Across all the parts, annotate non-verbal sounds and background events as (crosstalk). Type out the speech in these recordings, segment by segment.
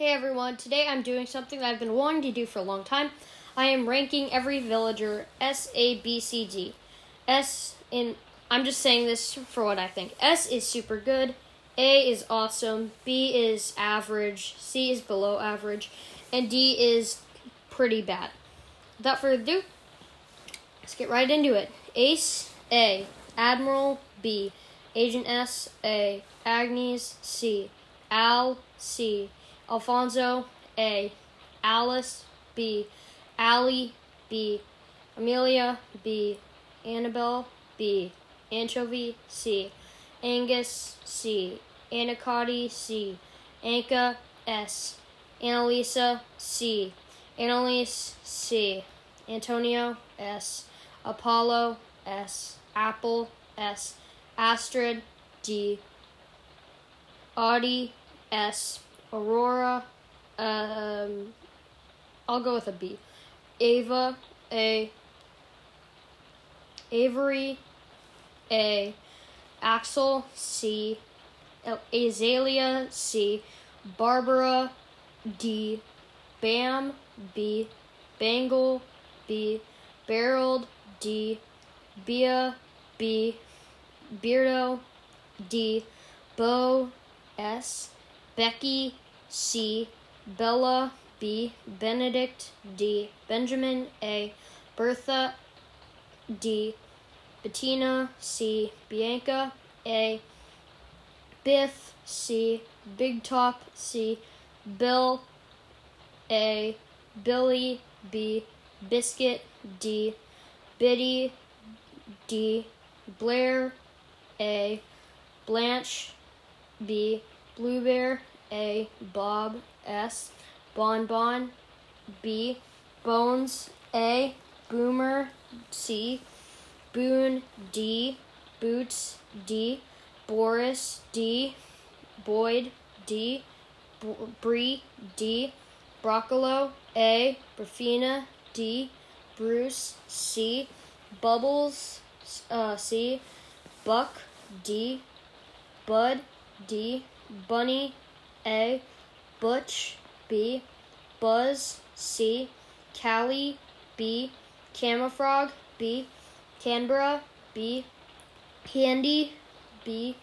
Hey everyone, today I'm doing something that I've been wanting to do for a long time. I am ranking every villager S A B C D. S in I'm just saying this for what I think. S is super good, A is awesome, B is average, C is below average, and D is pretty bad. Without further ado, let's get right into it. Ace A, Admiral B, Agent S A, Agnes C, Al C, Alfonso A, Alice B, Allie B, Amelia B, Annabelle B, Anchovy C, Angus C, Anicotti C, Ankha S, Annalisa C, Annalise C, Antonio S, Apollo S, Apple S, Astrid D, Audie S, Aurora, um, I'll go with a B. Ava, A. Avery, A. Axel, C. Azalea, C. Baabara, D. Bam, B. Bangle, B. Barold, D. Bea, B. Beardo, D. Beau, S. Becky, C. Bella, B. Benedict, D. Benjamin, A. Bertha, D. Bettina, C. Bianca, A. Biff, C. Big Top, C. Bill, A. Billy, B. Biscuit, D. Bitty, D. Blaire, A. Blanche, B. Bluebear, A. Bob, S. Bon Bon, B. Bones, A. Boomer, C. Boone, D. Boots, D. Boris, D. Boyd, D. Bree, D. Broccolo, A. Broffina, D. Bruce, C. Bubbles, uh, C. Buck, D. Bud, D. Bunnie, A. Butch, B. Buzz, C. Cally, B. Camofrog, B. Canberra, B. Candi, B.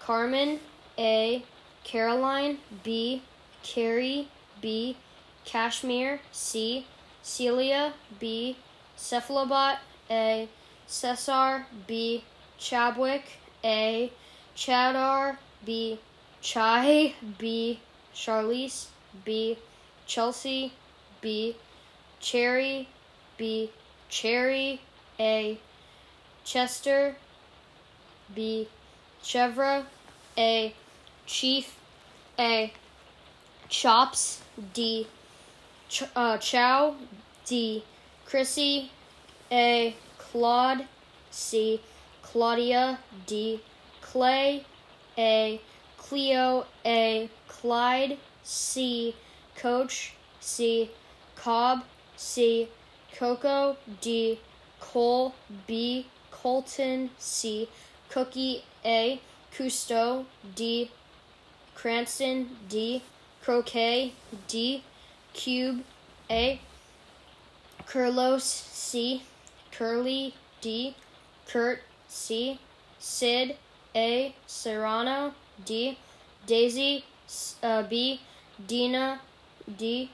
Carmen, A. Caroline, B. Carrie, B. Cashmere, C. Celia, B. Cephalobot, A. Cesar, B. Chabwick, A. Chadder, B. Chai, B. Charlise, B. Chelsea, B. Cheri, B. Cherry, A. Chester, B. Chevre, A. Chief, A. Chops, D. Ch- uh, Chow, D. Chrissy, A. Claude, C. Claudia, D. Clay, A. Cleo, A. Clyde, C. Coach, C. Cobb, C. Coco, D. Cole, B. Colton, C. Cookie, A. Cousteau, D. Cranston, D. Croque, D. Cube, A. Curlos, C. Curly, D. Curt, C. Cyd, A. Cyrano, D. Daisy, uh, B. Deena, D.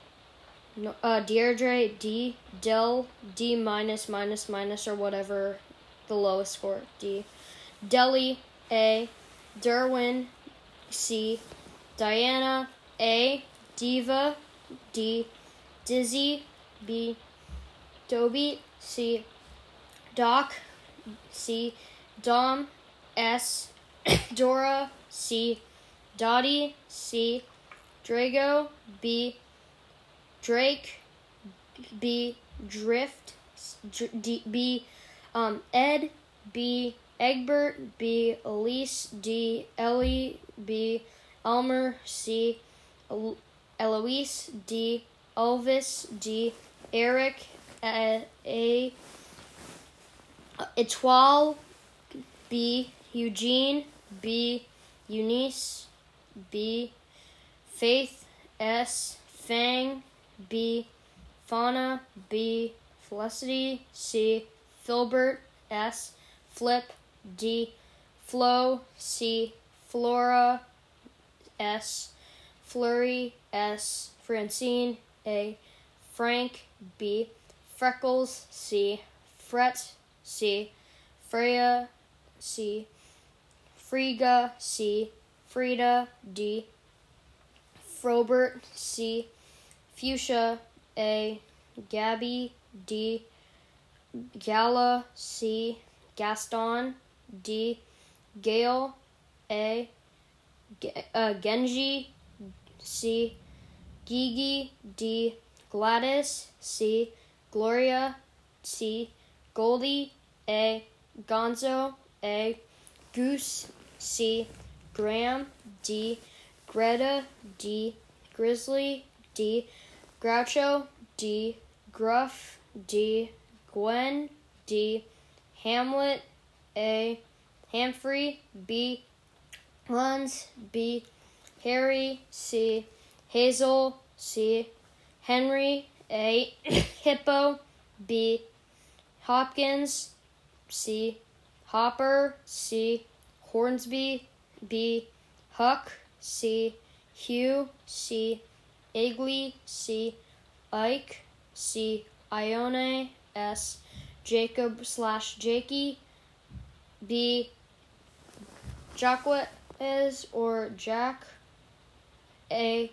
Uh, Deirdre, D. Del, D minus, minus, minus, or whatever the lowest score, D. Deli, A. Derwin, C. Diana, A. Diva, D. Dizzy, B. Dobie, C. Doc, C. Dom, S. (coughs) Dora, C. Dotty, C. Drago, B. Drake, B. Drift, D, B. Um, Ed, B. Egbert, B. Elise, D. Ellie, B. Elmer, C. Eloise, D. Elvis, D. Erik, A. A Etoile, B. Eugene, B. Eunice, B. Faith, S. Fang, B. Fauna, B. Felicity, C. Filbert, S. Flip, D. Flo, C. Flora, S. Flurry, S. Francine, A. Frank, B. Freckles, C. Frett, C. Freya, C. Friga, C. Frita, D. Frobert, C. Fuchsia, A. Gabi, D. Gala, C. Gaston, D. Gayle, A. Uh, Genji, C. Gigi, D. Gladys, C. Gloria, C. Goldie, A. Gonzo, A. Goose, C. Graham, D. Greta, D. Grizzly, D. Groucho, D. Gruff, D. Gwen, D. Hamlet, A. Hamphrey, B. Hans, B. Harry, C. Hazel, C. Henry, A. (coughs) Hippeux, B. Hopkins, C. Hopper, C. Hornsby, B. Huck, C. Hugh, C. Iggly, C. Ike, C. Ione, S. Jacob slash Jakey, B. Jacquez or Jack, A.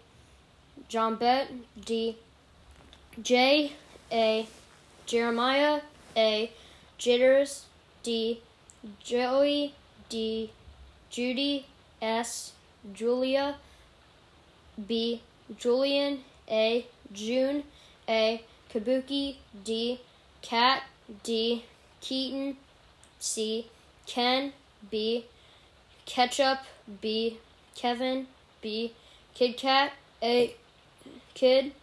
Jambette, D. J. A. Jeremiah, A. Jitters, D. Joey, D. Judy, S. Julia, B. Julian, A. June, A. Kabuki, D. Katt, D. Keaton, C. Ken, B. Ketchup, B. Kevin, B. Kid Cat, A. Kidd,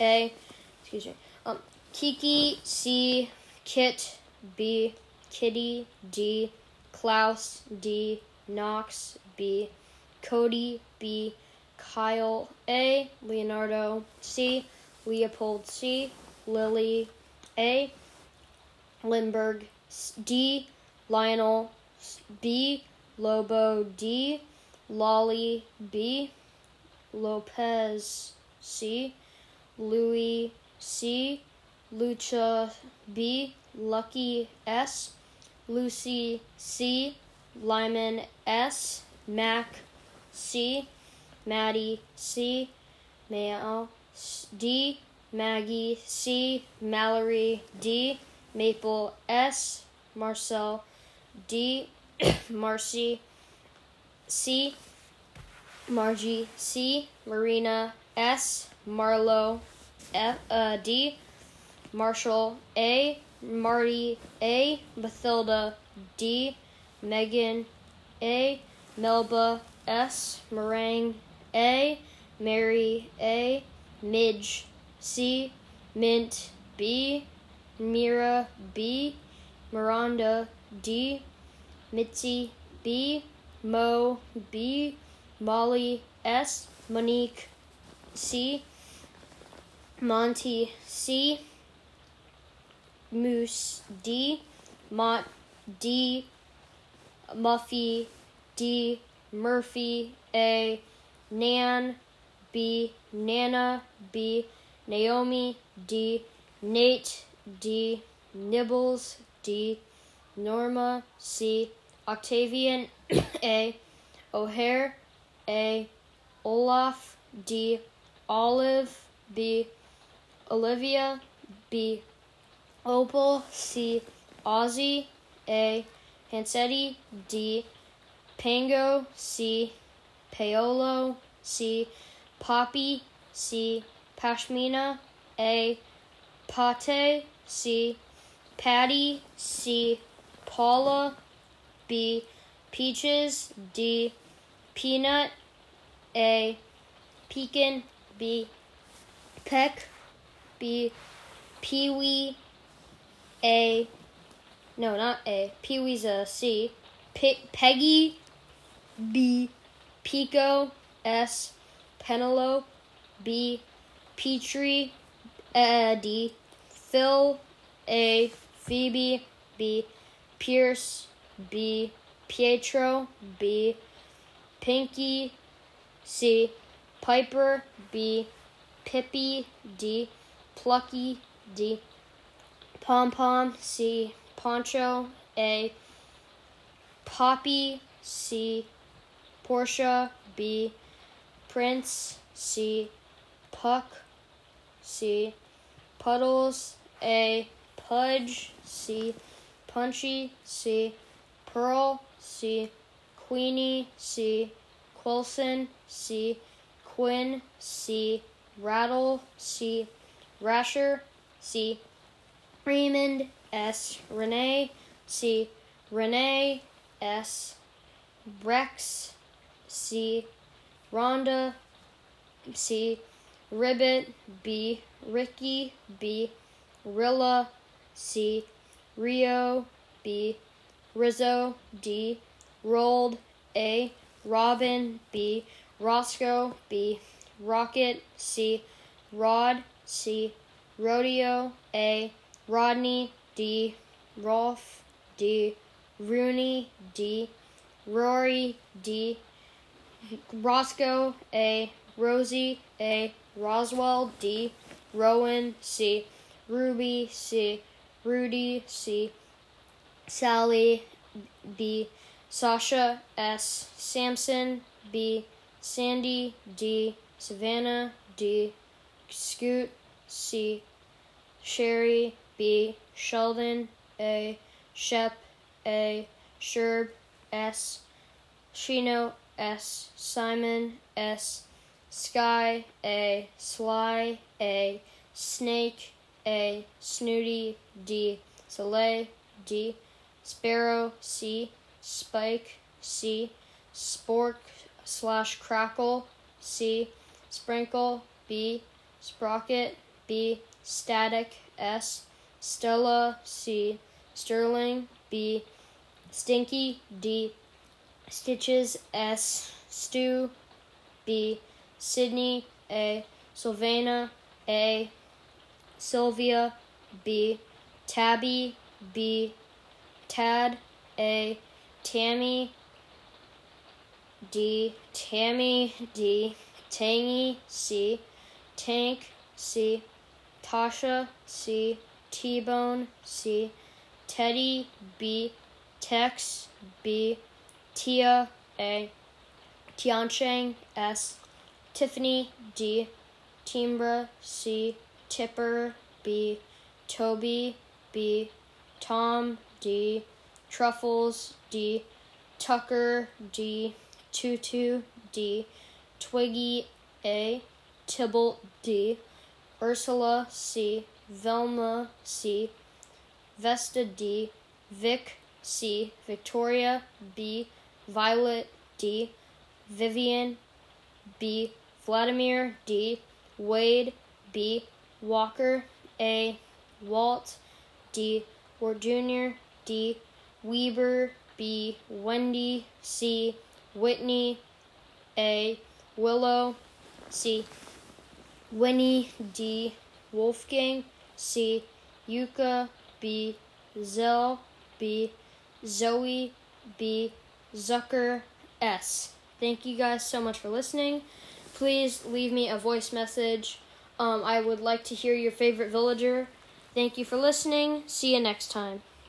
A. Excuse me. Um, Kiki, C. Kitt, B. Kitty, D. Klaus, D. Knox, B. Kody, B. Kyle, A. Leonardo, C. Leopold, C. Lily, A. Lindbergh, D. Lionel, B. Lobo, D. Lolly, B. Lopez, C. Louis, C. Lucha, B. Lucky, S. Lucy, C. Lyman, S. Mac, C. Maddie, C. Maelle, D. Maggie, C. Mallary, D. Maple, S. Marcel, D. (coughs) Marcie, C. Margie, C. Marina, S. Marlo, F, uh, D. Marshal, A. Marty, A. Mathilda, D. Megan, A. Melba, S. Meringue, A. Merry, A. Midge, C. Mint, B. Mira, B. Miranda, D. Mitzi, B. Moe, B. Molly, S. Monique, C. Monty, C. Moose, D. Mott, D. Muffy, D. Murphy, A. Nan, B. Nana, B. Naomi, D. Nate, D. Nibbles, D. Norma, C. Octavian, (coughs) A. O'Hare, A. Olaf, D. Olive, B. Olivia, B. Opal, C. Ozzie A. Pancetti, D. Pango, C. Paolo, C. Papi, C. Pashmina, A. Pate, C. Patty, C. Paula, B. Peaches, D. Peanut, A. Pecan, B. Peck, B. Peewee, A. No, not A. Peewee's a C. Pe- Peggy, B. Pekoe, S. Penelope, B. Petri, uh, D. Phil, A. Phoebe, B. Pierce, B. Pietro, B. Pinky, C. Piper, B. Pippy, D. Plucky, D. Pom Pom, C. Poncho, A. Poppy, C. Portia, B. Prince, C. Puck, C. Puddles, A. Pudge, C. Punchy, C. Purrl, C. Queenie, C. Quillson, C. Quinn, C. Raddle, C. Rasher, C. Raymond, S. Renee, C. Reneigh, S. Rex, C. Rhonda, C. Ribbot, B. Ricky, B. Rilla, C. Rio, B. Rizzo, D. Roald, A. Robin, B. Rocco, B. Rocket, C. Rod, C. Rodeo, A. Rodney, D. Rolf, D. Rooney, D. Rory, D. Roscoe, A. Rosie, A. Roswell, D. Rowan, C. Ruby, C. Rudy, C. Sally, B. Sasha, S. Samson, B. Sandy, D. Savannah, D. Scoot, C. Shari, B. Sheldon, A. Shep, A. Sherb, S. Shino, S. Simon, S. Skye, A. Sly, A. Snake, A. Snooty, D. Soleil, D. Sparro, C. Spike, C. Spork slash Crackle, C. Sprinkle, B. Sprocket, B. Static, S. Stella, C. Sterling, B. Stinky, D. Stitches, S. Stu, B. Sydney, A. Sylvana, A. Sylvia, B. Tabby, B. Tad, A. Tammi, D. Tammy, D. Tangy, C. Tank, C. Tasha, C. T Bone, C. Teddy, B. Tex, B. Tia, A. Tiansheng, S. Tiffany, D. Timbra, C. Tipper, B. Toby, B. Tom, D. Truffles, D. Tucker, D. Tutu, D. Twiggy, A. Tybalt D. Ursala, C. Velma, C. Vesta, D. Vic, C. Victoria, B. Violet, D. Vivian, B. Vladimir, D. Wade, B. Walker, A. Walt, D. Wart Jr., D. Weber, B. Wendy, C. Whitney, A. Willow, C. Winnie, D. Wolfgang, C. Yuka, B. Zell, B. Zoe, B. Zucker, S. Thank you guys so much for listening. Please leave me a voice message. Um, I would like to hear your favorite villager. Thank you for listening. See you next time.